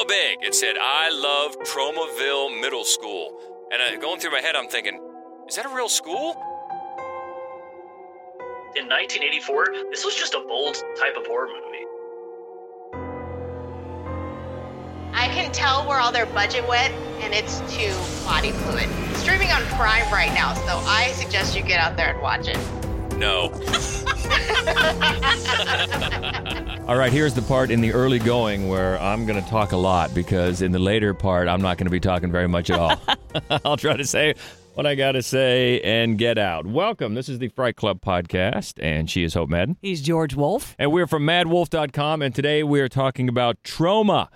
real big. It said, I love Tromaville Middle School. And uh, going through my head, I'm thinking, is that a real school? In 1984, this was just a bold type of horror movie. I can tell where all their budget went, and it's to body fluid. Streaming on Prime right now, so I suggest you get out there and watch it. No. All right, here's the part in the early going where I'm going to talk a lot because in the later part, I'm not going to be talking very much at all. I'll try to say what I got to say and get out. Welcome. This is the Fright Club podcast, and she is Hope Madden. He's George Wolf. And we're from madwolf.com, and today we are talking about Troma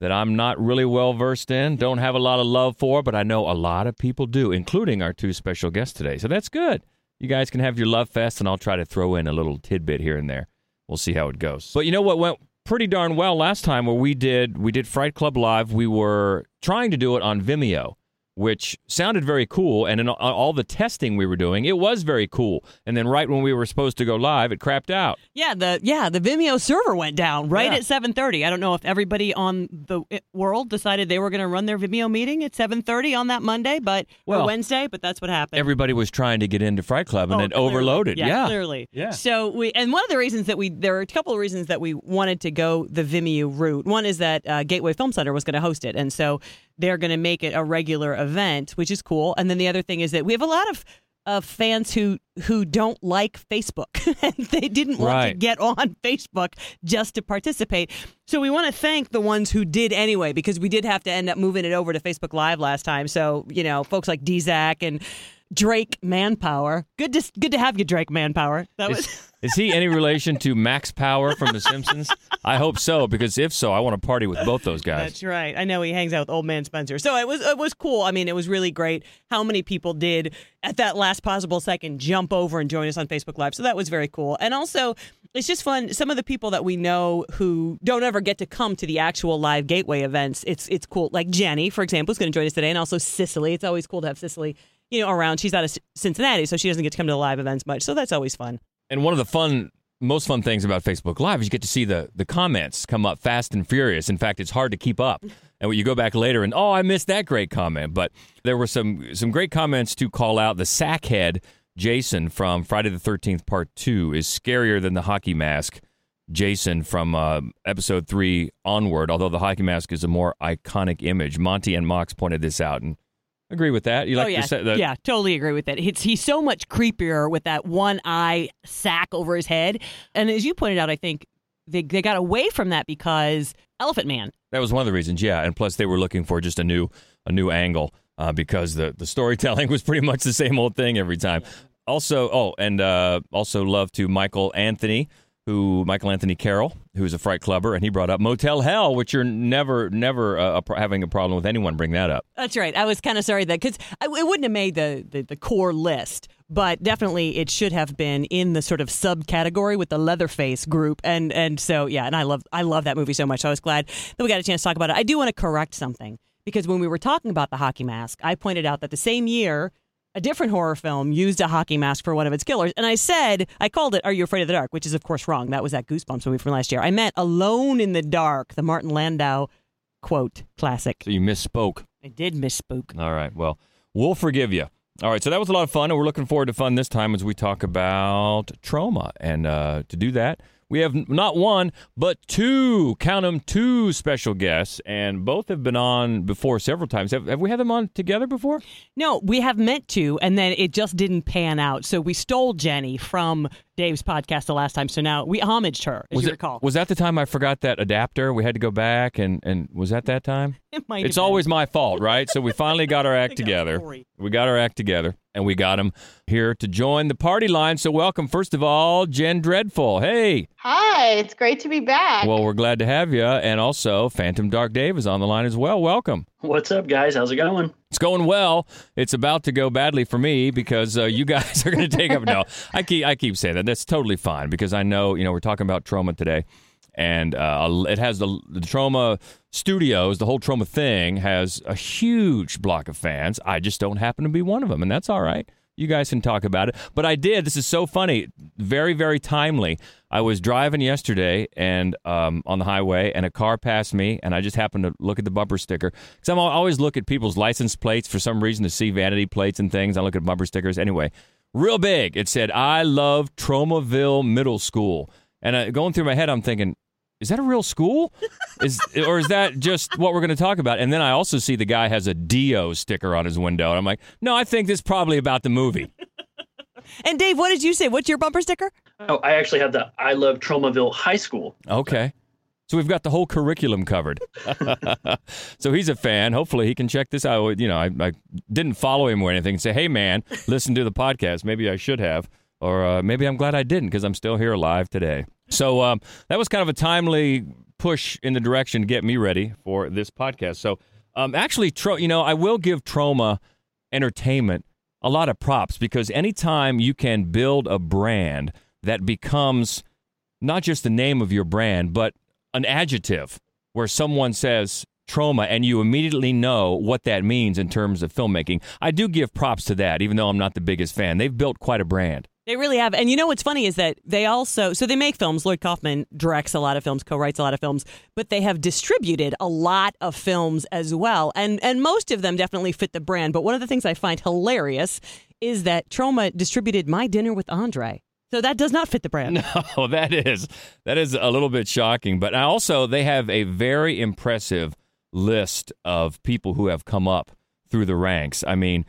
that I'm not really well versed in, don't have a lot of love for, but I know a lot of people do, including our two special guests today. So that's good. You guys can have your love fest, and I'll try to throw in a little tidbit here and there. We'll see how it goes. But you know what went pretty darn well last time, where we did we did Fright Club live. We were trying to do it on Vimeo, which sounded very cool. And in all the testing we were doing, it was very cool. And then right when we were supposed to go live, it crapped out. Yeah, the yeah the Vimeo server went down right Yeah. at 7:30. I don't know if everybody on the world decided they were going to run their Vimeo meeting at 7:30 on that Monday, but Well, or Wednesday, but that's what happened. Everybody was trying to get into Fright Club, and Oh, it clearly. overloaded. Yeah, yeah. clearly. Yeah. So we and one of the reasons that we there are a couple of reasons that we wanted to go the Vimeo route. One is that uh, Gateway Film Center was going to host it, and so they're going to make it a regular event, which is cool. And then the other thing is that we have a lot of. Of fans who who don't like Facebook and they didn't want to get on Facebook just to participate. So we want to thank the ones who did anyway because we did have to end up moving it over to Facebook Live last time. So you know, folks like Dzak and Drake Manpower. Good to good to have you, Drake Manpower. That was Is, is he any relation to Max Power from The Simpsons? I hope so, because if so, I want to party with both those guys. That's right. I know he hangs out with old man Spencer. So it was it was cool. I mean, it was really great how many people did at that last possible second jump over and join us on Facebook Live. So that was very cool. And also it's just fun. Some of the people that we know who don't ever get to come to the actual live gateway events, it's it's cool. Like Jenny, for example, is going to join us today, and also Cicely. It's always cool to have Cicely, you know, around. She's out of Cincinnati, so she doesn't get to come to the live events much. So that's always fun. And one of the fun, most fun things about Facebook Live is you get to see the the comments come up fast and furious. In fact, it's hard to keep up. And when you go back later and oh, I missed that great comment. But there were some some great comments to call out. The sackhead Jason from Friday the Thirteenth Part Two is scarier than the hockey mask. Jason from uh, episode three onward, although the hockey mask is a more iconic image. Monty and Mox pointed this out and agree with that. You like oh yeah, the, the yeah, totally agree with that. It's he's so much creepier with that one eye sack over his head, and as you pointed out, I think they they got away from that because Elephant Man. That was one of the reasons, yeah. And plus, they were looking for just a new a new angle uh, because the the storytelling was pretty much the same old thing every time. Also, oh, and uh, also love to Michael Anthony, who Michael Anthony Carroll, who's a fright clubber, and he brought up Motel Hell, which you're never never uh, having a problem with anyone bring that up. That's right. I was kind of sorry that because it wouldn't have made the, the the core list, but definitely it should have been in the sort of subcategory with the Leatherface group, and and so yeah, and I love I love that movie so much. So I was glad that we got a chance to talk about it. I do want to correct something because when we were talking about the hockey mask, I pointed out that the same year. A different horror film used a hockey mask for one of its killers. And I said, I called it Are You Afraid of the Dark? which is, of course, wrong. That was that Goosebumps movie from last year. I meant Alone in the Dark, the Martin Landau quote classic. So you misspoke. I did misspoke. All right. Well, we'll forgive you. All right. So that was a lot of fun, and we're looking forward to fun this time as we talk about trauma. And uh, to do that, we have not one, but two, count them, two special guests, and both have been on before several times. Have, have we had them on together before? No, we have meant to, and then it just didn't pan out. So we stole Jenny from Dave's podcast the last time. So now we homaged her, as was you it, recall. Was that the time I forgot that adapter? We had to go back, and, and was that that time? It might have It's been. always my fault, right? So we finally got our act think that was together. We got our act together, and we got him here to join the party line. So welcome, first of all, Jen Dreadful. Hey. Hi, it's great to be back. Well, we're glad to have you. And also, Phantom Dark Dave is on the line as well. Welcome. What's up, guys? How's it going? It's going well. It's about to go badly for me because uh, you guys are going to take up. No, I keep I keep saying that. That's totally fine because I know you know we're talking about Troma today, and uh, it has the the Troma studios. The whole Troma thing has a huge block of fans. I just don't happen to be one of them, and that's all right. You guys can talk about it. But I did. This is so funny. Very, very timely. I was driving yesterday and um, on the highway, and a car passed me, and I just happened to look at the bumper sticker because I'm always look at people's license plates for some reason to see vanity plates and things. I look at bumper stickers anyway. Real big. It said, "I love Tromaville Middle School," and going through my head, I'm thinking, is that a real school? Is or is that just what we're going to talk about? And then I also see the guy has a Dio sticker on his window, and I'm like, no, I think this is probably about the movie. And Dave, what did you say? What's your bumper sticker? Oh, I actually have the I love Tromaville High School. Okay. So we've got the whole curriculum covered. so he's a fan. Hopefully he can check this out. You know, I, I didn't follow him or anything and say, hey, man, listen to the podcast. Maybe I should have. Or uh, maybe I'm glad I didn't because I'm still here alive today. So um, that was kind of a timely push in the direction to get me ready for this podcast. So um, actually, you know, I will give Troma Entertainment a lot of props because anytime you can build a brand that becomes not just the name of your brand, but an adjective where someone says Troma and you immediately know what that means in terms of filmmaking. I do give props to that, even though I'm not the biggest fan. They've built quite a brand. They really have. And you know what's funny is that they also, so they make films. Lloyd Kaufman directs a lot of films, co writes a lot of films, but they have distributed a lot of films as well. And, and most of them definitely fit the brand. But one of the things I find hilarious is that Troma distributed My Dinner with Andre. So that does not fit the brand. No, that is that is a little bit shocking. But also, they have a very impressive list of people who have come up through the ranks. I mean,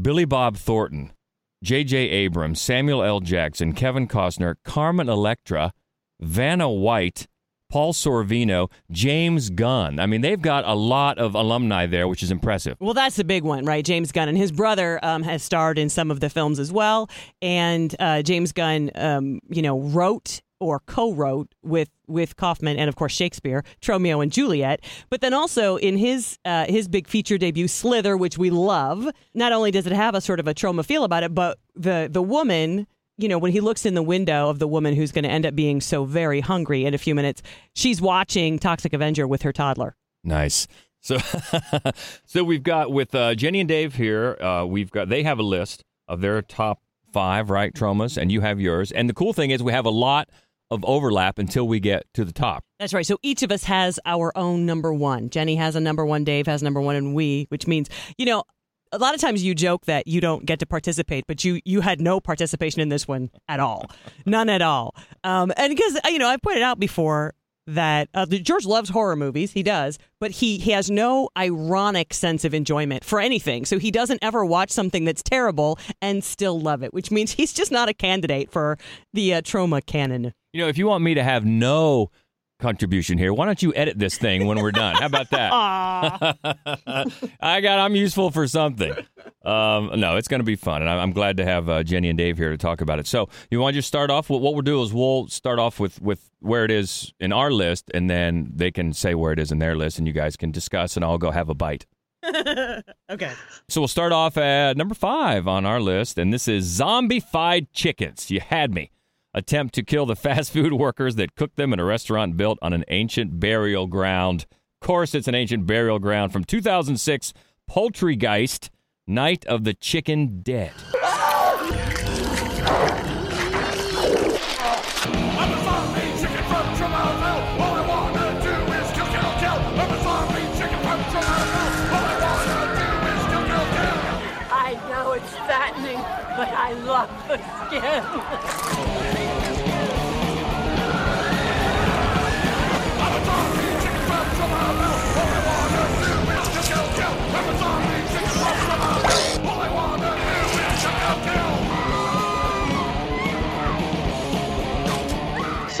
Billy Bob Thornton, J.J. Abrams, Samuel L. Jackson, Kevin Costner, Carmen Electra, Vanna White, Paul Sorvino, James Gunn. I mean, they've got a lot of alumni there, which is impressive. Well, that's the big one, right? James Gunn and his brother um, has starred in some of the films as well, and uh, James Gunn, um, you know, wrote or co-wrote with with Kaufman and of course Shakespeare, Romeo and Juliet. But then also in his uh, his big feature debut, Slither, which we love. Not only does it have a sort of a Troma feel about it, but the the woman. You know, when he looks in the window of the woman who's going to end up being so very hungry in a few minutes, she's watching Toxic Avenger with her toddler. Nice. So, so we've got with uh, Jenny and Dave here. Uh, we've got they have a list of their top five right Tromas, and you have yours. And the cool thing is we have a lot of overlap until we get to the top. That's right. So each of us has our own number one. Jenny has a number one, Dave has number one, and we, which means, you know, a lot of times you joke that you don't get to participate, but you you had no participation in this one at all, none at all. Um, and because you know I've pointed out before that uh, George loves horror movies, he does, but he he has no ironic sense of enjoyment for anything. So he doesn't ever watch something that's terrible and still love it, which means he's just not a candidate for the uh, Troma canon. You know, if you want me to have no contribution here, why don't you edit this thing when we're done? How about that? I got. I'm useful for something. Um, no, it's going to be fun, and I'm glad to have uh, Jenny and Dave here to talk about it. So, you want to just start off? What we'll do is we'll start off with with where it is in our list, and then they can say where it is in their list, and you guys can discuss, and I'll go have a bite. okay. So we'll start off at number five on our list, and this is zombified chickens. You had me attempt to kill the fast food workers that cooked them in a restaurant built on an ancient burial ground. Of course, it's an ancient burial ground from 2006 Poultrygeist, Night of the Chicken Dead. I know it's fattening, but I love the skin.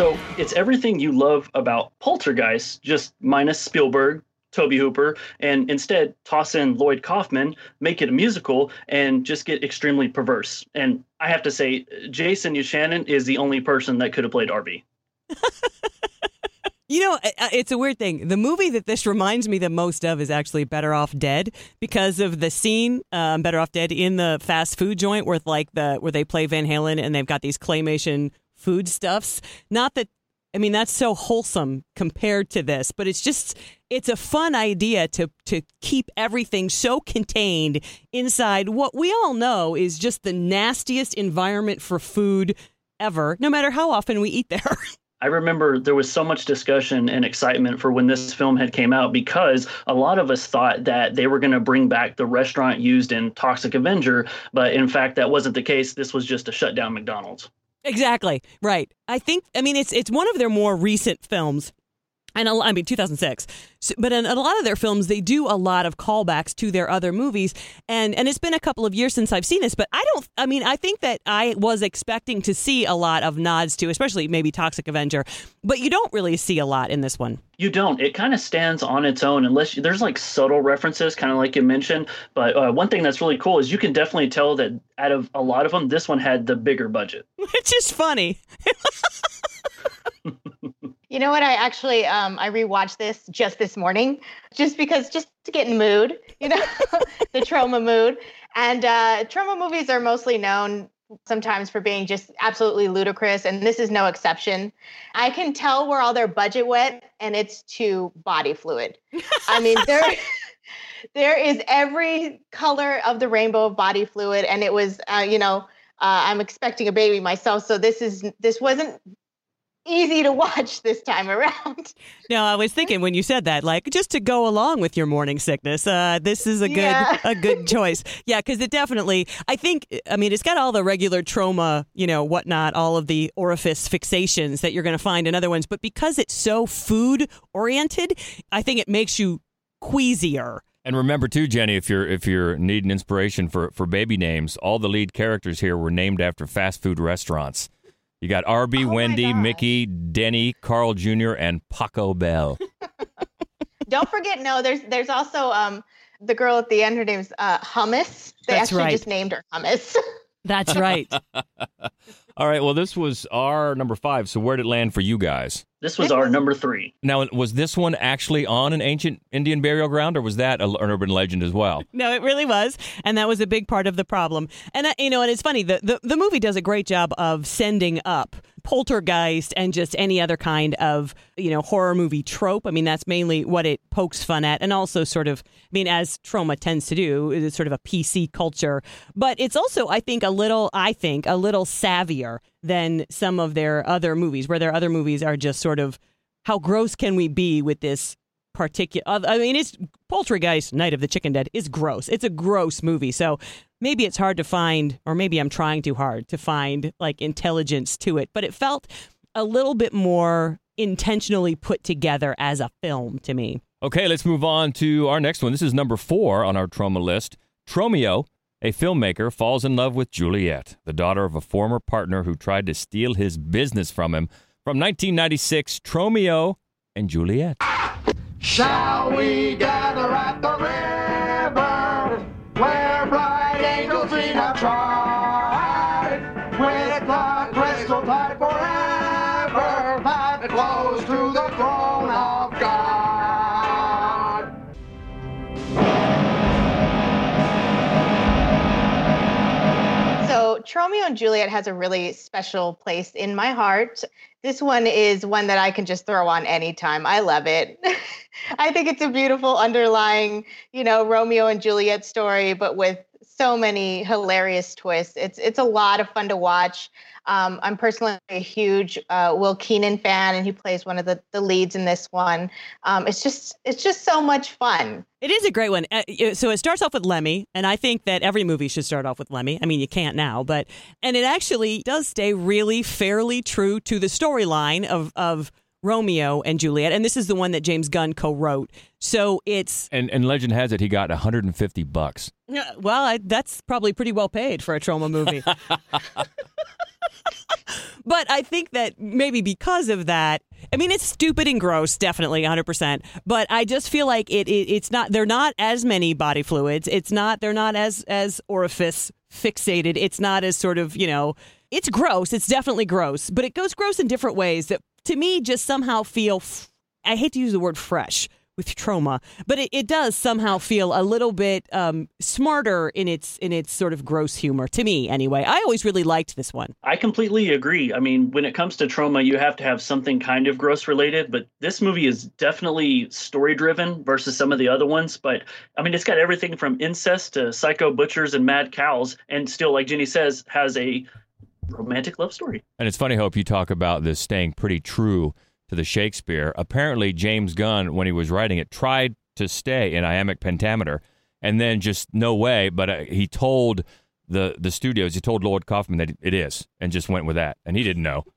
So it's everything you love about Poltergeist, just minus Spielberg, Tobe Hooper, and instead toss in Lloyd Kaufman, make it a musical, and just get extremely perverse. And I have to say, Jason Shannon is the only person that could have played Arbie. You know, it's a weird thing. The movie that this reminds me the most of is actually Better Off Dead because of the scene um, Better Off Dead in the fast food joint where like the where they play Van Halen and they've got these claymation food stuffs. Not that I mean, that's so wholesome compared to this, but it's just it's a fun idea to to keep everything so contained inside what we all know is just the nastiest environment for food ever, no matter how often we eat there. I remember there was so much discussion and excitement for when this film had came out because a lot of us thought that they were going to bring back the restaurant used in Toxic Avenger, but in fact that wasn't the case. This was just a shutdown McDonald's. Exactly. Right. I think I mean it's it's one of their more recent films. And a, I mean 2006. So, but in a lot of their films they do a lot of callbacks to their other movies and and it's been a couple of years since I've seen this, but I don't I mean I think that I was expecting to see a lot of nods to especially maybe Toxic Avenger, but you don't really see a lot in this one. You don't. It kind of stands on its own, unless you, there's like subtle references, kind of like you mentioned. But uh, one thing that's really cool is you can definitely tell that out of a lot of them, this one had the bigger budget. It's just funny. You know what? I actually um, I rewatched this just this morning, just because just to get in the mood, you know, the Troma mood. And uh, Troma movies are mostly known sometimes for being just absolutely ludicrous, and this is no exception. I can tell where all their budget went, and it's to body fluid. I mean, there. there is every color of the rainbow of body fluid and it was uh, you know uh, i'm expecting a baby myself so this is this wasn't easy to watch this time around. No, I was thinking when you said that, like just to go along with your morning sickness, uh, this is a good Yeah. a good choice. Yeah, because it definitely, I think, I mean, it's got all the regular Troma, you know, whatnot, all of the orifice fixations that you're going to find in other ones, but because it's so food oriented, I think it makes you queasier. And remember too, Jenny, if you're if you're needing inspiration for for baby names, all the lead characters here were named after fast food restaurants. You got Arbie, Oh Wendy. Mickey, Denny, Carl Jr., and Paco Bell. Don't forget, no, there's there's also um the girl at the end. Her name's uh, Hummus. They That's actually right. just named her Hummus. That's right. All right, well, this was our number five. So where did it land for you guys? This was our number three. Now, was this one actually on an ancient Indian burial ground, or was that an urban legend as well? No, it really was, and that was a big part of the problem. And uh, you know, and it's funny the, the the movie does a great job of sending up poltergeist and just any other kind of you know horror movie trope. I mean, that's mainly what it pokes fun at, and also sort of, I mean, as Troma tends to do, it's sort of a PC culture. But it's also, I think, a little, I think, a little savvier than some of their other movies, where their other movies are just sort of how gross can we be with this particular I mean it's Poultrygeist Night of the Chicken Dead is gross. It's a gross movie. So maybe it's hard to find or maybe I'm trying too hard to find like intelligence to it, but it felt a little bit more intentionally put together as a film to me. Okay, let's move on to our next one. This is number four on our Troma list. Tromeo, a filmmaker, falls in love with Juliet, the daughter of a former partner who tried to steal his business from him. From 1996, Tromeo and Juliet. Shall we gather at the river where bright angels we have tried with the crystal tide forever that flows to the throne of God? So Tromeo and Juliet has a really special place in my heart. This one is one that I can just throw on anytime. I love it. I think it's a beautiful underlying, you know, Romeo and Juliet story, but with so many hilarious twists. It's it's a lot of fun to watch. Um, I'm personally a huge uh, Will Keenan fan, and he plays one of the, the leads in this one. Um, it's just it's just so much fun. It is a great one. Uh, So it starts off with Lemmy, and I think that every movie should start off with Lemmy. I mean, you can't now, but and it actually does stay really fairly true to the storyline of of Romeo and Juliet, and this is the one that James Gunn co-wrote. So it's And, and legend has it he got 150 bucks. yeah, well, I, that's probably pretty well paid for a Troma movie. but I think that maybe because of that, I mean, it's stupid and gross, definitely 100%. But I just feel like it, it it's not, they're not as many body fluids. It's not, they're not as, as orifice fixated. It's not as sort of, you know, it's gross. It's definitely gross, but it goes gross in different ways that to me just somehow feel, f- I hate to use the word fresh with Troma, but it, it does somehow feel a little bit um, smarter in its in its sort of gross humor to me. Anyway, I always really liked this one. I completely agree. I mean, when it comes to Troma, you have to have something kind of gross related, but this movie is definitely story driven versus some of the other ones. But I mean, it's got everything from incest to psycho butchers and mad cows, and still, like Jenny says, has a romantic love story. And it's funny, Hope, you talk about this staying pretty true to the Shakespeare. Apparently, James Gunn, when he was writing it, tried to stay in iambic pentameter, and then just no way. But uh, he told the the studios, he told Lloyd Kaufman that it is, and just went with that, and he didn't know.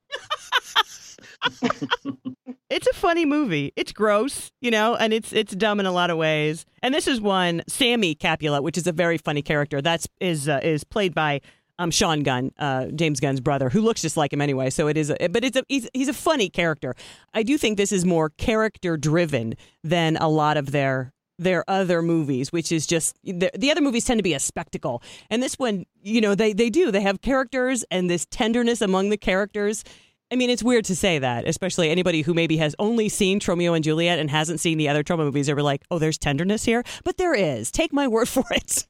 It's a funny movie. It's gross, you know, and it's it's dumb in a lot of ways. And this is one Sammy Capulet, which is a very funny character. That's is uh, is played by um, Sean Gunn, uh, James Gunn's brother, who looks just like him anyway. So it is, a, but it's a he's, he's a funny character. I do think this is more character driven than a lot of their their other movies, which is just the, the other movies tend to be a spectacle, and this one, you know, they they do they have characters and this tenderness among the characters. I mean, it's weird to say that, especially anybody who maybe has only seen Romeo and Juliet and hasn't seen the other Troma movies. They were like, "Oh, there's tenderness here," but there is. Take my word for it.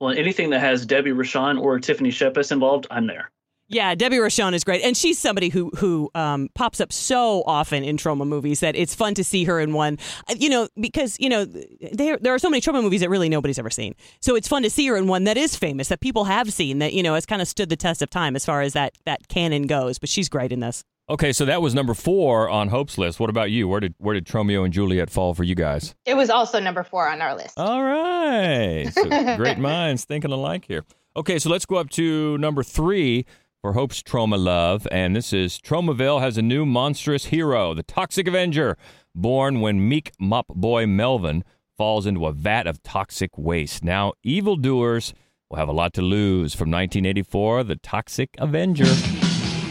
Well, anything that has Debbie Rochon or Tiffany Shepis involved, I'm there. Yeah, Debbie Rochon is great, and she's somebody who who um, pops up so often in Troma movies that it's fun to see her in one. Uh, You know, because you know there there are so many Troma movies that really nobody's ever seen, so it's fun to see her in one that is famous that people have seen that you know has kind of stood the test of time as far as that that canon goes. But she's great in this. Okay, so that was number four on Hope's list. What about you? Where did where did Romeo and Juliet fall for you guys? It was also number four on our list. All right. So great minds thinking alike here. Okay, so let's go up to number three for Hope's Troma Love. And this is Tromaville has a new monstrous hero, the Toxic Avenger, born when meek mop boy Melvin falls into a vat of toxic waste. Now, evildoers will have a lot to lose. From 1984, The Toxic Avenger.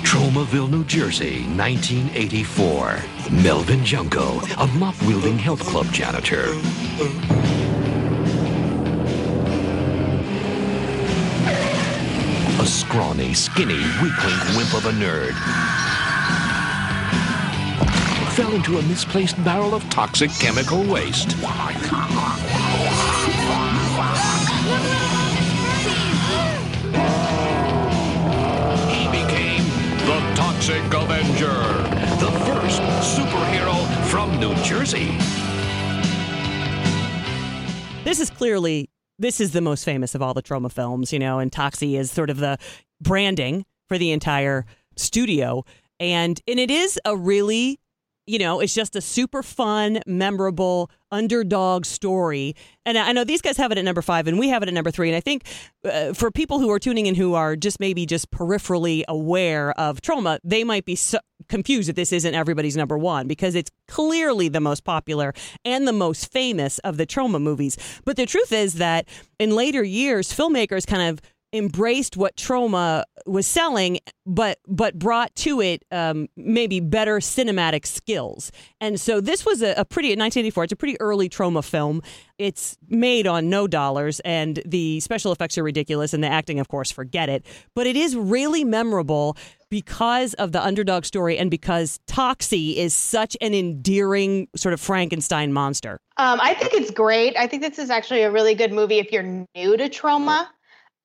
Tromaville, New Jersey, 1984. Melvin Junko, a mop wielding health club janitor. A scrawny, skinny, weakling wimp of a nerd. Fell into a misplaced barrel of toxic chemical waste. Avenger, the first superhero from New Jersey. This is clearly this is the most famous of all the Troma films, you know, and Toxie is sort of the branding for the entire studio, and and it is a really you know, it's just a super fun, memorable underdog story. And I know these guys have it at number five, and we have it at number three. And I think uh, for people who are tuning in who are just maybe just peripherally aware of Troma, they might be so confused that this isn't everybody's number one because it's clearly the most popular and the most famous of the Troma movies. But the truth is that in later years, filmmakers kind of embraced what Troma was selling but but brought to it um, maybe better cinematic skills and so this was a, a pretty 1984 it's a pretty early Troma film it's made on no dollars and the special effects are ridiculous and the acting of course forget it but it is really memorable because of the underdog story and because Toxie is such an endearing sort of Frankenstein monster. Um, I think it's great. I think this is actually a really good movie if you're new to Troma.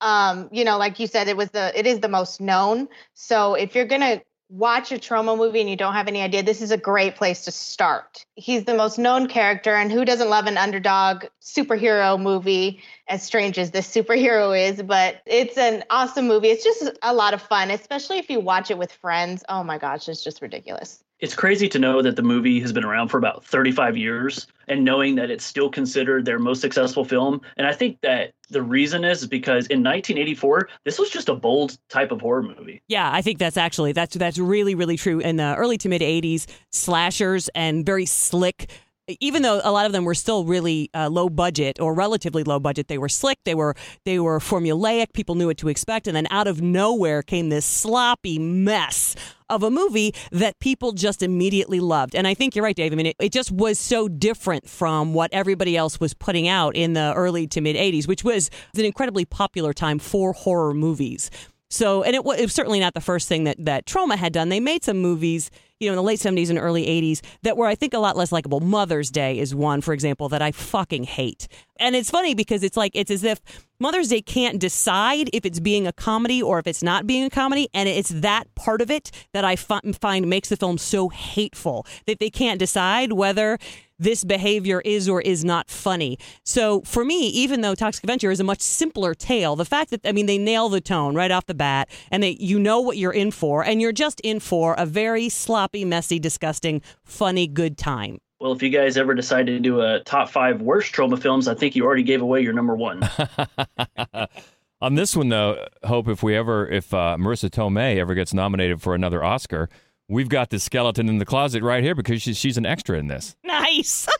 Um, you know, like you said, it was the it is the most known. So if you're gonna watch a Troma movie and you don't have any idea, this is a great place to start. He's the most known character, and who doesn't love an underdog superhero movie? As strange as this superhero is, but it's an awesome movie. It's just a lot of fun, especially if you watch it with friends. Oh my gosh, it's just ridiculous. It's crazy to know that the movie has been around for about 35 years and knowing that it's still considered their most successful film. And I think that the reason is because in 1984, this was just a bold type of horror movie. Yeah, I think that's actually that's that's really really true. In the early to mid '80s, slashers and very slick. Even though a lot of them were still really uh, low budget or relatively low budget, they were slick. They were they were formulaic. People knew what to expect, and then out of nowhere came this sloppy mess of a movie that people just immediately loved. And I think you're right, Dave. I mean, it, it just was so different from what everybody else was putting out in the early to mid 80s, which was an incredibly popular time for horror movies. So, and it, wa- it was certainly not the first thing that, that Troma had done. They made some movies, you know, in the late 70s and early 80s that were, I think, a lot less likable. Mother's Day is one, for example, that I fucking hate. And it's funny because it's like, it's as if Mother's Day can't decide if it's being a comedy or if it's not being a comedy. And it's that part of it that I find makes the film so hateful that they can't decide whether this behavior is or is not funny. So for me, even though Toxic Avenger is a much simpler tale, the fact that I mean they nail the tone right off the bat and that you know what you're in for and you're just in for a very sloppy, messy, disgusting, funny, good time. Well, if you guys ever decide to do a top five worst Troma films, I think you already gave away your number one. On this one, though, Hope, if we ever, if uh, Marisa Tomei ever gets nominated for another Oscar, we've got this skeleton in the closet right here because she's, she's an extra in this. Nice.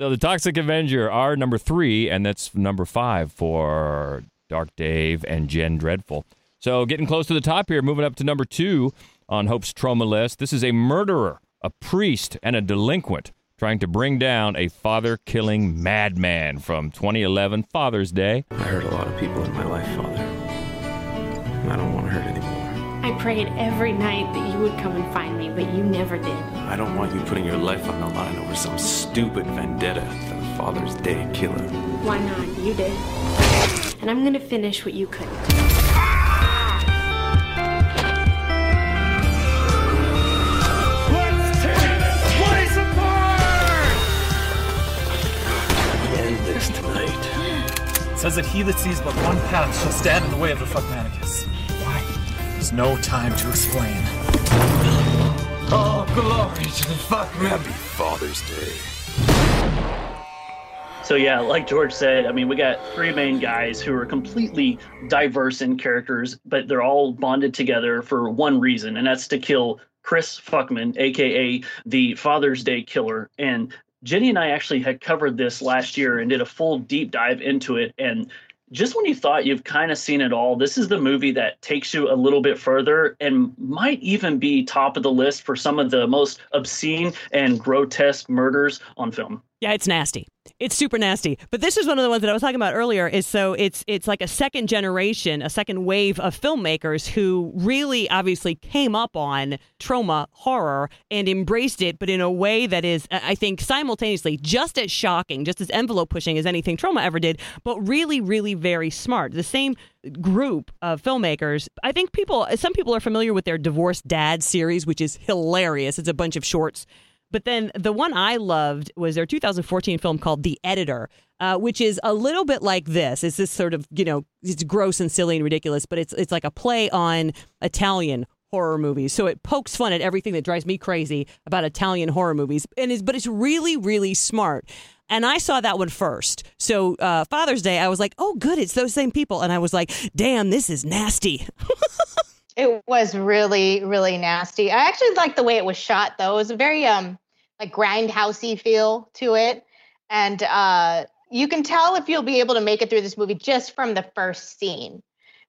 So the Toxic Avenger are number three, and that's number five for Dark Dave and Jen Dreadful. So getting close to the top here, moving up to number two on Hope's Troma list. This is a murderer, a priest, and a delinquent trying to bring down a father-killing madman from 2011 Father's Day. I hurt a lot of people in my life, Father. I don't want to hurt anymore. I prayed every night that you would come and find me, but you never did. I don't want you putting your life on the line over some stupid vendetta, the Father's Day killer. Why not? You did. And I'm gonna finish what you couldn't. Let's tear this place apart! End this tonight. says that he that sees but one path shall stand in the way of the Fuckmanicus. Why? No time to explain. Oh, glory to the fuck man. Happy Father's Day. So yeah, like George said, I mean, we got three main guys who are completely diverse in characters, but they're all bonded together for one reason, and that's to kill Chris Fuckman, aka the Father's Day Killer. And Jenny and I actually had covered this last year and did a full deep dive into it. And just when you thought you've kind of seen it all, this is the movie that takes you a little bit further and might even be top of the list for some of the most obscene and grotesque murders on film. Yeah, it's nasty. It's super nasty. But this is one of the ones that I was talking about earlier. Is so it's it's like a second generation, a second wave of filmmakers who really obviously came up on Troma horror and embraced it, but in a way that is, I think, simultaneously just as shocking, just as envelope pushing as anything Troma ever did, but really, really very smart. The same group of filmmakers. I think people, some people are familiar with their Divorced Dad series, which is hilarious. It's a bunch of shorts. But then the one I loved was their 2014 film called The Editor, uh, which is a little bit like this. It's this sort of, you know, it's gross and silly and ridiculous, but it's it's like a play on Italian horror movies. So it pokes fun at everything that drives me crazy about Italian horror movies, and is but it's really really smart. And I saw that one first. So uh, Father's Day, I was like, oh, good, it's those same people. And I was like, damn, this is nasty. It was really, really nasty. I actually like the way it was shot, though. It was a very um like grindhousey feel to it, and uh, you can tell if you'll be able to make it through this movie just from the first scene,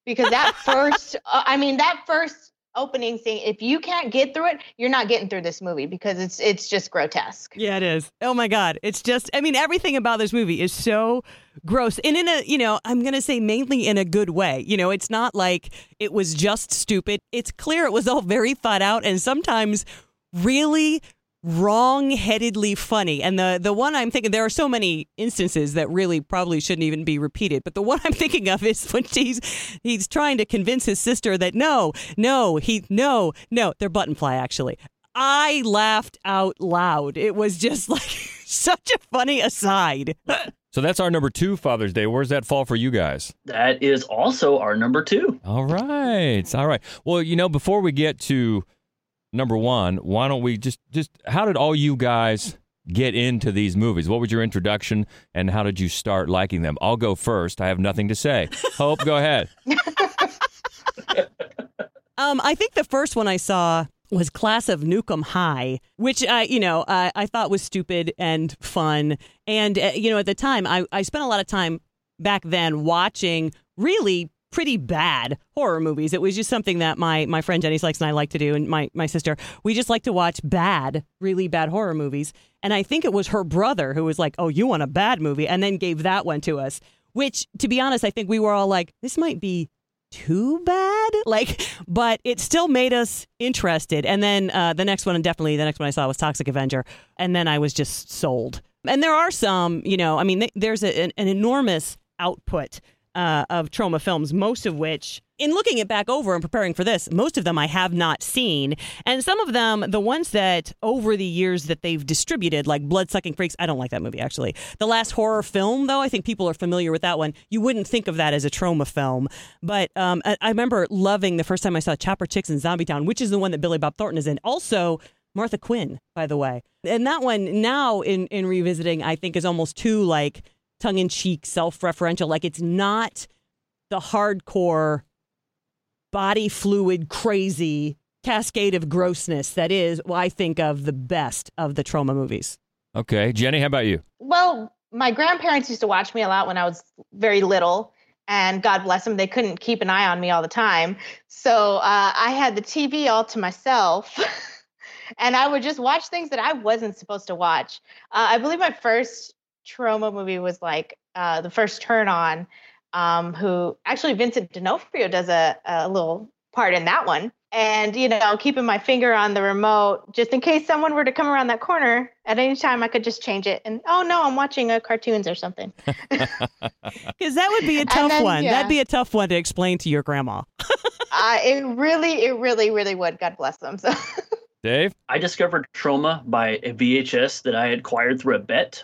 because that first, uh, I mean, that first opening scene. If you can't get through it, you're not getting through this movie because it's it's just grotesque. Yeah, it is. Oh my God. It's just, I mean, everything about this movie is so gross. And in a, you know, I'm to say mainly in a good way. You know, it's not like it was just stupid. It's clear it was all very thought out and sometimes really wrong-headedly funny. And the the one I'm thinking there are so many instances that really probably shouldn't even be repeated. But the one I'm thinking of is when he's he's trying to convince his sister that no, no, he no, no, they're button fly actually. I laughed out loud. It was just like such a funny aside. So that's our number two Father's Day. Where's that fall for you guys? That is also our number two. All right. All right. Well, you know, before we get to number one, why don't we just just how did all you guys get into these movies? What was your introduction and how did you start liking them? I'll go first. I have nothing to say. Hope, go ahead. Um, I think the first one I saw was Class of Nuke 'Em High, which I, you know, I, I thought was stupid and fun. And uh, you know, at the time, I, I spent a lot of time back then watching really pretty bad horror movies. It was just something that my my friend Jenny Sykes and I like to do, and my my sister. We just like to watch bad, really bad horror movies. And I think it was her brother who was like, "Oh, you want a bad movie?" and then gave that one to us. Which, to be honest, I think we were all like, "This might be." too bad. Like, but it still made us interested. And then uh, the next one, and definitely the next one I saw was Toxic Avenger. And then I was just sold. And there are some, you know, I mean, th- there's a, an, an enormous output uh, of Troma films, most of which, in looking it back over and preparing for this, most of them I have not seen. And some of them, the ones that over the years that they've distributed, like Bloodsucking Freaks, I don't like that movie actually. The last horror film, though, I think people are familiar with that one. You wouldn't think of that as a Troma film. But um, I, I remember loving the first time I saw Chopper Chicks in Zombie Town, which is the one that Billy Bob Thornton is in. Also, Martha Quinn, by the way. And that one now in, in revisiting, I think is almost too like tongue in cheek, self referential. Like it's not the hardcore body fluid, crazy cascade of grossness that is, well, I think, of the best of the Troma movies. Okay. Jenny, how about you? Well, my grandparents used to watch me a lot when I was very little. And God bless them, they couldn't keep an eye on me all the time. So uh, I had the TV all to myself. and I would just watch things that I wasn't supposed to watch. Uh, I believe my first Troma movie was like uh, the first turn on, um, who actually Vincent D'Onofrio does a, a little part in that one. And, you know, keeping my finger on the remote just in case someone were to come around that corner at any time, I could just change it. And, oh no, I'm watching a cartoons or something. Because that would be a tough then, one. yeah. That'd be a tough one to explain to your grandma. uh, it really, it really, really would. God bless them. So. Dave? I discovered Troma by a VHS that I had acquired through a bet.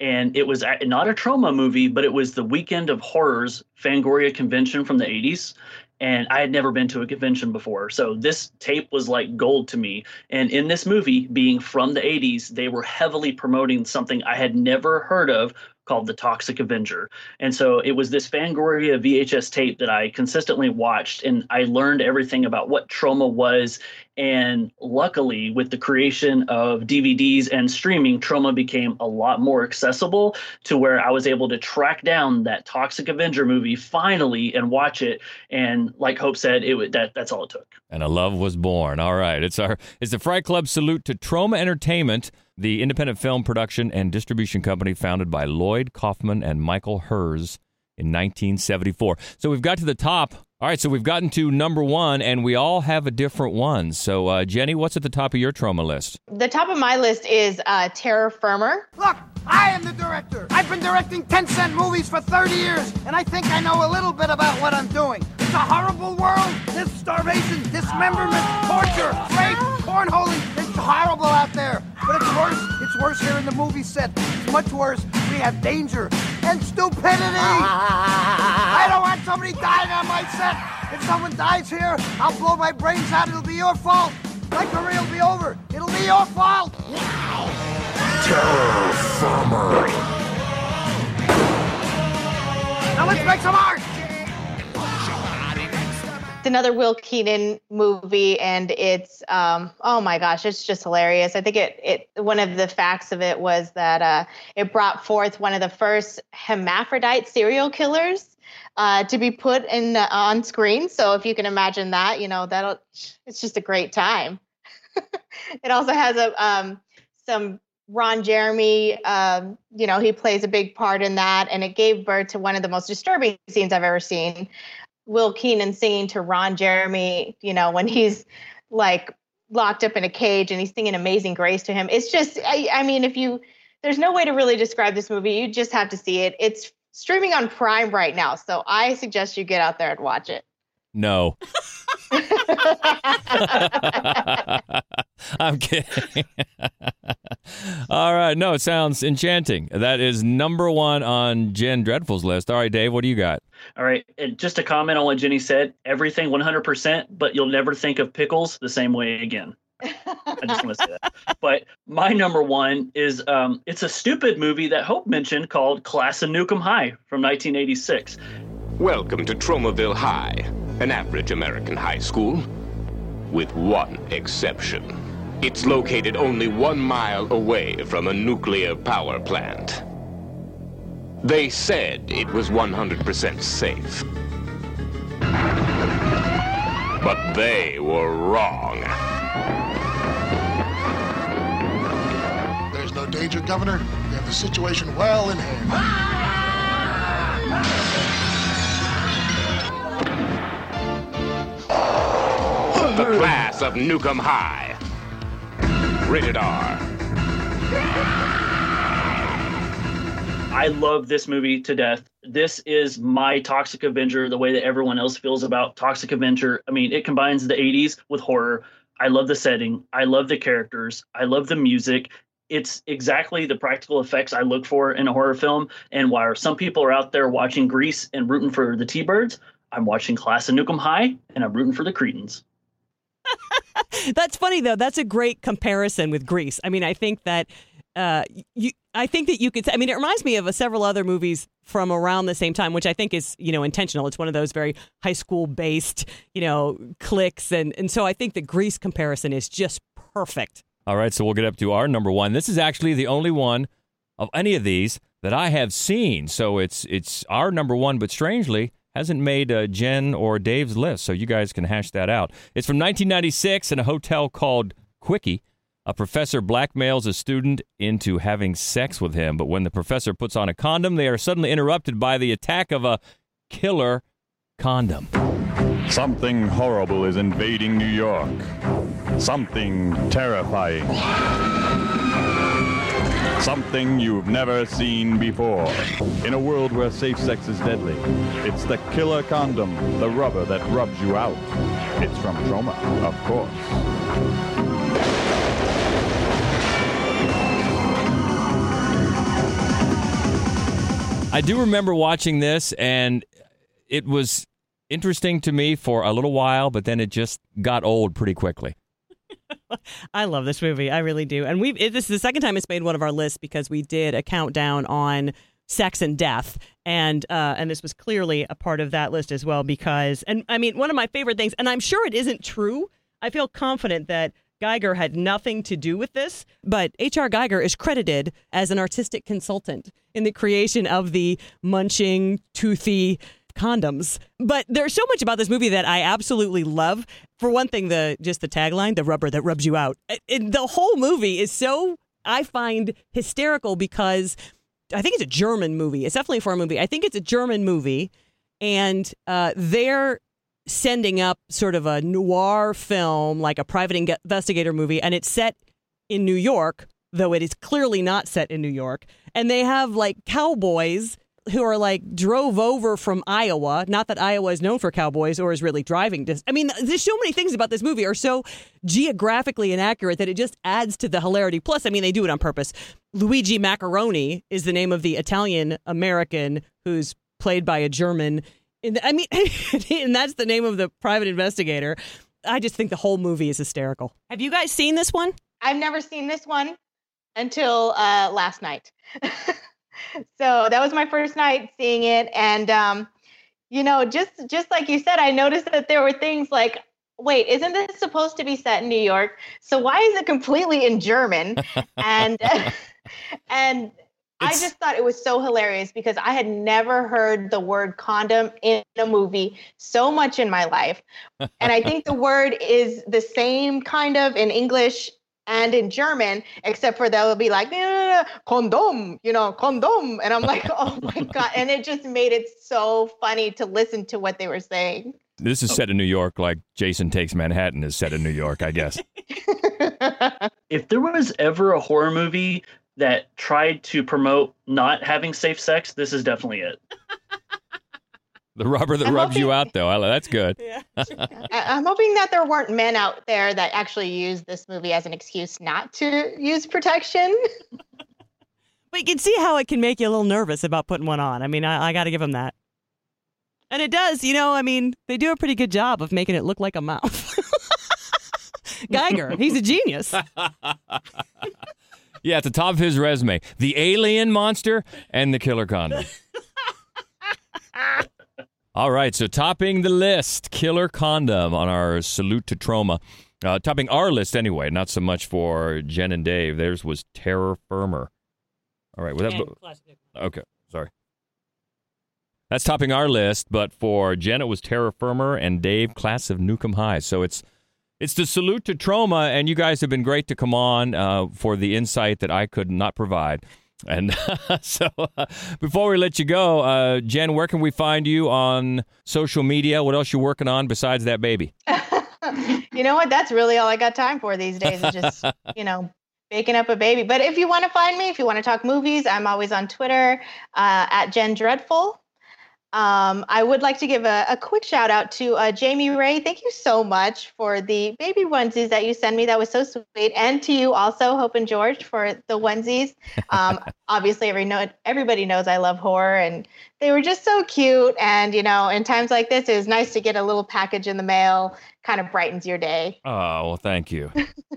And it was not a Troma movie, but it was the Weekend of Horrors Fangoria convention from the 80s. And I had never been to a convention before. So this tape was like gold to me. And in this movie, being from the 80s, they were heavily promoting something I had never heard of called The Toxic Avenger. And so it was this Fangoria VHS tape that I consistently watched, and I learned everything about what Troma was. And luckily, with the creation of DVDs and streaming, Troma became a lot more accessible to where I was able to track down that Toxic Avenger movie finally and watch it. And like Hope said, it that that's all it took. And a love was born. All right. It's our it's the Fright Club salute to Troma Entertainment, the independent film production and distribution company founded by Lloyd Kaufman and Michael Herz in 1974. So we've got to the top. All right, so we've gotten to number one, and we all have a different one. So, uh, Jenny, what's at the top of your Troma list? the top of my list is uh, Terror Firmer. Look, I am the director. I've been directing 10 cent movies for 30 years, and I think I know a little bit about what I'm doing. It's a horrible world. There's starvation, dismemberment, torture, rape, cornholing. It's horrible out there. But it's worse. It's worse here in the movie set. It's much worse. We have danger and stupidity. I don't want somebody dying on my set. If someone dies here, I'll blow my brains out. It'll be your fault. My career will be over. It'll be your fault. Terror Firmer. Now let's make some art. It's another Will Keenan movie, and it's um, oh my gosh, it's just hilarious. I think it it one of the facts of it was that uh, it brought forth one of the first hermaphrodite serial killers uh, to be put in uh, on screen. So if you can imagine that, you know that'll it's just a great time. it also has a um, some Ron Jeremy, um, you know, he plays a big part in that, and it gave birth to one of the most disturbing scenes I've ever seen. Will Keenan singing to Ron Jeremy, you know, when he's like locked up in a cage and he's singing Amazing Grace to him. It's just, I, I mean, if you, there's no way to really describe this movie. You just have to see it. It's streaming on Prime right now. So I suggest you get out there and watch it. No. I'm kidding. All right. No, it sounds enchanting. That is number one on Jen Dreadful's list. All right, Dave, what do you got? All right. And just to comment on what Jenny said, everything 100%, but you'll never think of pickles the same way again. I just want to say that. But my number one is um, it's a stupid movie that Hope mentioned called Class of Nuke 'Em High from 1986. Welcome to Tromaville High, an average American high school, with one exception. It's located only one mile away from a nuclear power plant. They said it was 100% safe. But they were wrong. There's no danger, Governor. We have the situation well in hand. Ah! Ah! The class of Nuke 'Em High. Rated R. I love this movie to death. This is my Toxic Avenger, the way that everyone else feels about Toxic Avenger. I mean, it combines the 80s with horror. I love the setting. I love the characters. I love the music. It's exactly the practical effects I look for in a horror film. And while some people are out there watching Grease and rooting for the T Birds, I'm watching Class of Nuke 'Em High and I'm rooting for the Cretins. That's funny though. That's a great comparison with Grease. I mean, I think that uh, you, I think that you could. I mean, it reminds me of uh, several other movies from around the same time, which I think is you know intentional. It's one of those very high school based you know clicks, and and so I think the Grease comparison is just perfect. All right, so we'll get up to our number one. This is actually the only one of any of these that I have seen. So it's it's our number one, but strangely hasn't made uh, Jen or Dave's list. So you guys can hash that out. It's from 1996 in a hotel called Quickie. A professor blackmails a student into having sex with him, but when the professor puts on a condom, they are suddenly interrupted by the attack of a killer condom. Something horrible is invading New York. Something terrifying. Something you've never seen before. In a world where safe sex is deadly, it's the killer condom, the rubber that rubs you out. It's from Troma, of course. I do remember watching this, and it was interesting to me for a little while, but then it just got old pretty quickly. I love this movie. I really do. And we this is the second time it's made one of our lists because we did a countdown on sex and death and uh, and this was clearly a part of that list as well because and I mean one of my favorite things and I'm sure it isn't true. I feel confident that Giger had nothing to do with this, but H.R. Giger is credited as an artistic consultant in the creation of the munching, toothy condoms. But there's so much about this movie that I absolutely love. For one thing, the just the tagline, the rubber that rubs you out. The whole movie is so I find hysterical because I think it's a German movie. It's definitely a foreign movie. I think it's a German movie, and uh, they're sending up sort of a noir film, like a private investigator movie, and it's set in New York, though it is clearly not set in New York. And they have like cowboys who are like drove over from Iowa. Not that Iowa is known for cowboys or is really driving. Dis- I mean, there's so many things about this movie are so geographically inaccurate that it just adds to the hilarity. Plus, I mean, they do it on purpose. Luigi Mackeroni is the name of the Italian American who's played by a German I mean, and that's the name of the private investigator. I just think the whole movie is hysterical. Have you guys seen this one? I've never seen this one until uh, last night. so that was my first night seeing it, and um, you know, just just like you said, I noticed that there were things like, wait, isn't this supposed to be set in New York? So why is it completely in German? and and I just thought it was so hilarious because I had never heard the word condom in a movie so much in my life. and I think the word is the same kind of in English and in German, except for they'll be like, no, no, no, condom, you know, condom. And I'm like, oh my God. And it just made it so funny to listen to what they were saying. This is set in New York, like Jason Takes Manhattan is set in New York, I guess. if there was ever a horror movie that tried to promote not having safe sex, this is definitely it. The rubber that I'm rubs hoping, you out, though. That's good. Yeah. I'm hoping that there weren't men out there that actually used this movie as an excuse not to use protection. but you can see how it can make you a little nervous about putting one on. I mean, I, I got to give them that. And it does, you know, I mean, they do a pretty good job of making it look like a mouth. Giger, he's a genius. Yeah, at the top of his resume, the alien monster and the killer condom. All right, so topping the list, killer condom on our salute to Troma. Uh, topping our list anyway, not so much for Jen and Dave. Theirs was terror firmer. All right, well, that, okay, sorry. That's topping our list, but for Jen it was terror firmer and Dave class of Nuke 'Em High. So it's it's the salute to Troma, and you guys have been great to come on uh, for the insight that I could not provide. And so, uh, before we let you go, uh, Jen, where can we find you on social media? What else you working on besides that baby? You know what? That's really all I got time for these days. Is just you know baking up a baby. But if you want to find me, if you want to talk movies, I'm always on Twitter uh, at Jen Dreadful. Um, I would like to give a, a quick shout out to uh, Jamie Ray. Thank you so much for the baby onesies that you sent me. That was so sweet. And to you also, Hope and George, for the onesies. Um, obviously, every know, everybody knows I love horror, and they were just so cute. And, you know, in times like this, it was nice to get a little package in the mail. Kind of brightens your day. Oh well, thank you,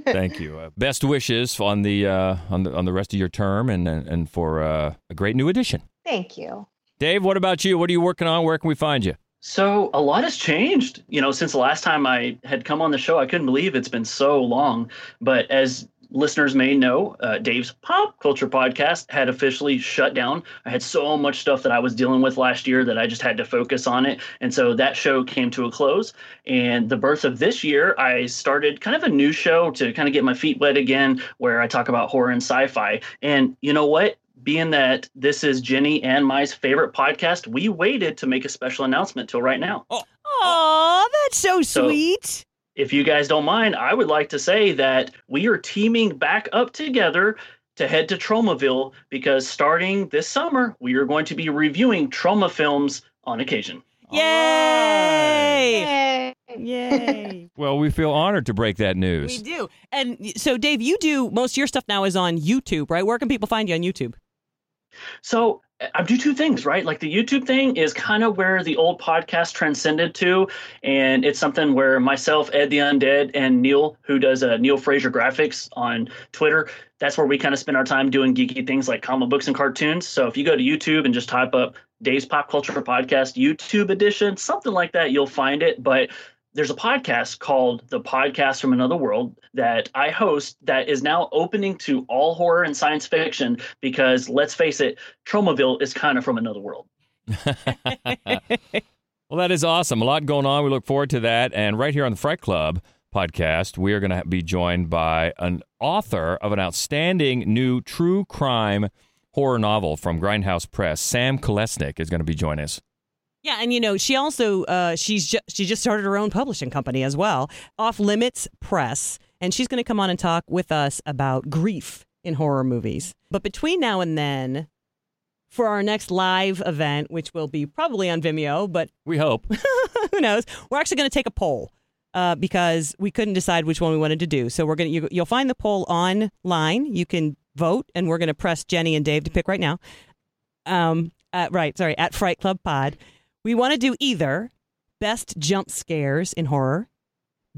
thank you. Uh, best wishes on the uh, on the on the rest of your term, and and, and for uh, a great new edition. Thank you. Dave, what about you? What are you working on? Where can we find you? So a lot has changed, you know, since the last time I had come on the show. I couldn't believe it's been so long. But as listeners may know, uh, Dave's Pop Culture Podcast had officially shut down. I had so much stuff that I was dealing with last year that I just had to focus on it. And so that show came to a close. And the birth of this year, I started kind of a new show to kind of get my feet wet again, where I talk about horror and sci fi. And you know what? Being that this is Jenny and my favorite podcast, we waited to make a special announcement till right now. Oh, Aw, that's so sweet. So, if you guys don't mind, I would like to say that we are teaming back up together to head to Tromaville because starting this summer, we are going to be reviewing Troma films on occasion. Yay! Yay! Yay! well, we feel honored to break that news. We do. And so, Dave, you do most of your stuff now is on YouTube, right? Where can people find you on YouTube? So I do two things, right? Like the YouTube thing is kind of where the old podcast transcended to, and it's something where myself, Ed the Undead, and Neil, who does uh, Neil Fraser Graphics on Twitter, that's where we kind of spend our time doing geeky things like comic books and cartoons. So if you go to YouTube and just type up Dave's Pop Culture Podcast YouTube edition, something like that, you'll find it. But there's a podcast called The Podcast from Another World that I host that is now opening to all horror and science fiction because let's face it, Tromaville is kind of from another world. well, that is awesome. A lot going on. We look forward to that. And right here on the Fright Club podcast, we are going to be joined by an author of an outstanding new true crime horror novel from Grindhouse Press. Sam Kolesnik is going to be joining us. Yeah, and you know, she also uh, she's ju- she just started her own publishing company as well, Off Limits Press, and she's going to come on and talk with us about grief in horror movies. But between now and then, for our next live event, which will be probably on Vimeo, but we hope who knows, we're actually going to take a poll. Uh, because we couldn't decide which one we wanted to do, so we're gonna you, you'll find the poll online. You can vote, and we're gonna press Jenny and Dave to pick right now. Um, uh, right, sorry, at Fright Club Pod. We want to do either best jump scares in horror,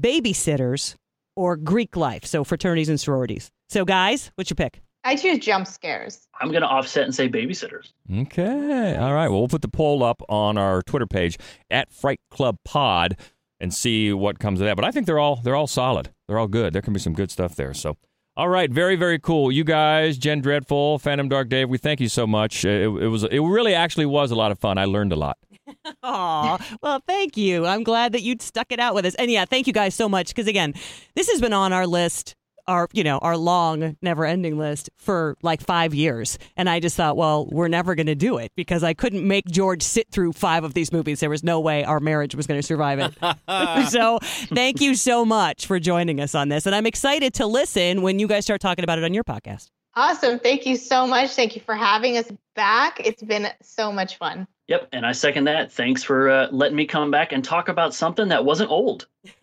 babysitters, or Greek life. So fraternities and sororities. So, guys, what's your pick? I choose jump scares. I'm going to offset and say babysitters. Okay. All right. Well, we'll put the poll up on our Twitter page at Fright Club Pod and see what comes of that. But I think they're all they're all solid. They're all good. There can be some good stuff there. So, all right, very very cool. You guys, Jen Dreadful, Phantom Dark Dave, we thank you so much. It, it was it really actually was a lot of fun. I learned a lot. Aw, well, thank you. I'm glad that you stuck it out with us. And yeah, thank you guys so much. Because again, this has been on our list, our you know our long, never-ending list for like five years. And I just thought, well, we're never going to do it because I couldn't make George sit through five of these movies. There was no way our marriage was going to survive it. so thank you so much for joining us on this. And I'm excited to listen when you guys start talking about it on your podcast. Awesome. Thank you so much. Thank you for having us back. It's been so much fun. Yep, and I second that. Thanks for uh, letting me come back and talk about something that wasn't old.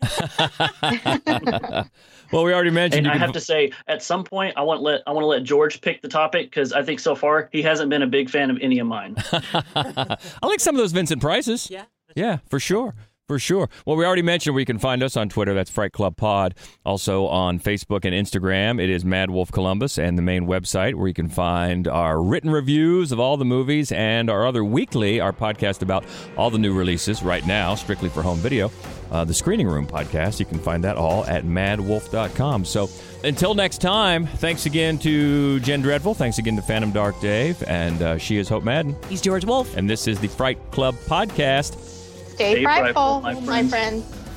well, we already mentioned. And I have to say, at some point, I want let I want to let George pick the topic because I think so far he hasn't been a big fan of any of mine. I like some of those Vincent Prices. Yeah, yeah, for sure. For sure. Well, we already mentioned where you can find us on Twitter. That's Fright Club Pod. Also on Facebook and Instagram, it is MaddWolf Columbus, and the main website where you can find our written reviews of all the movies and our other weekly, our podcast about all the new releases right now, strictly for home video, uh, the Screening Room podcast. You can find that all at maddwolf.com. So until next time, thanks again to Jen Dreadful. Thanks again to Phantom Dark Dave. And uh, she is Hope Madden. He's George Wolf. And this is the Fright Club podcast. Stay, Stay frightful, my friends. My friends.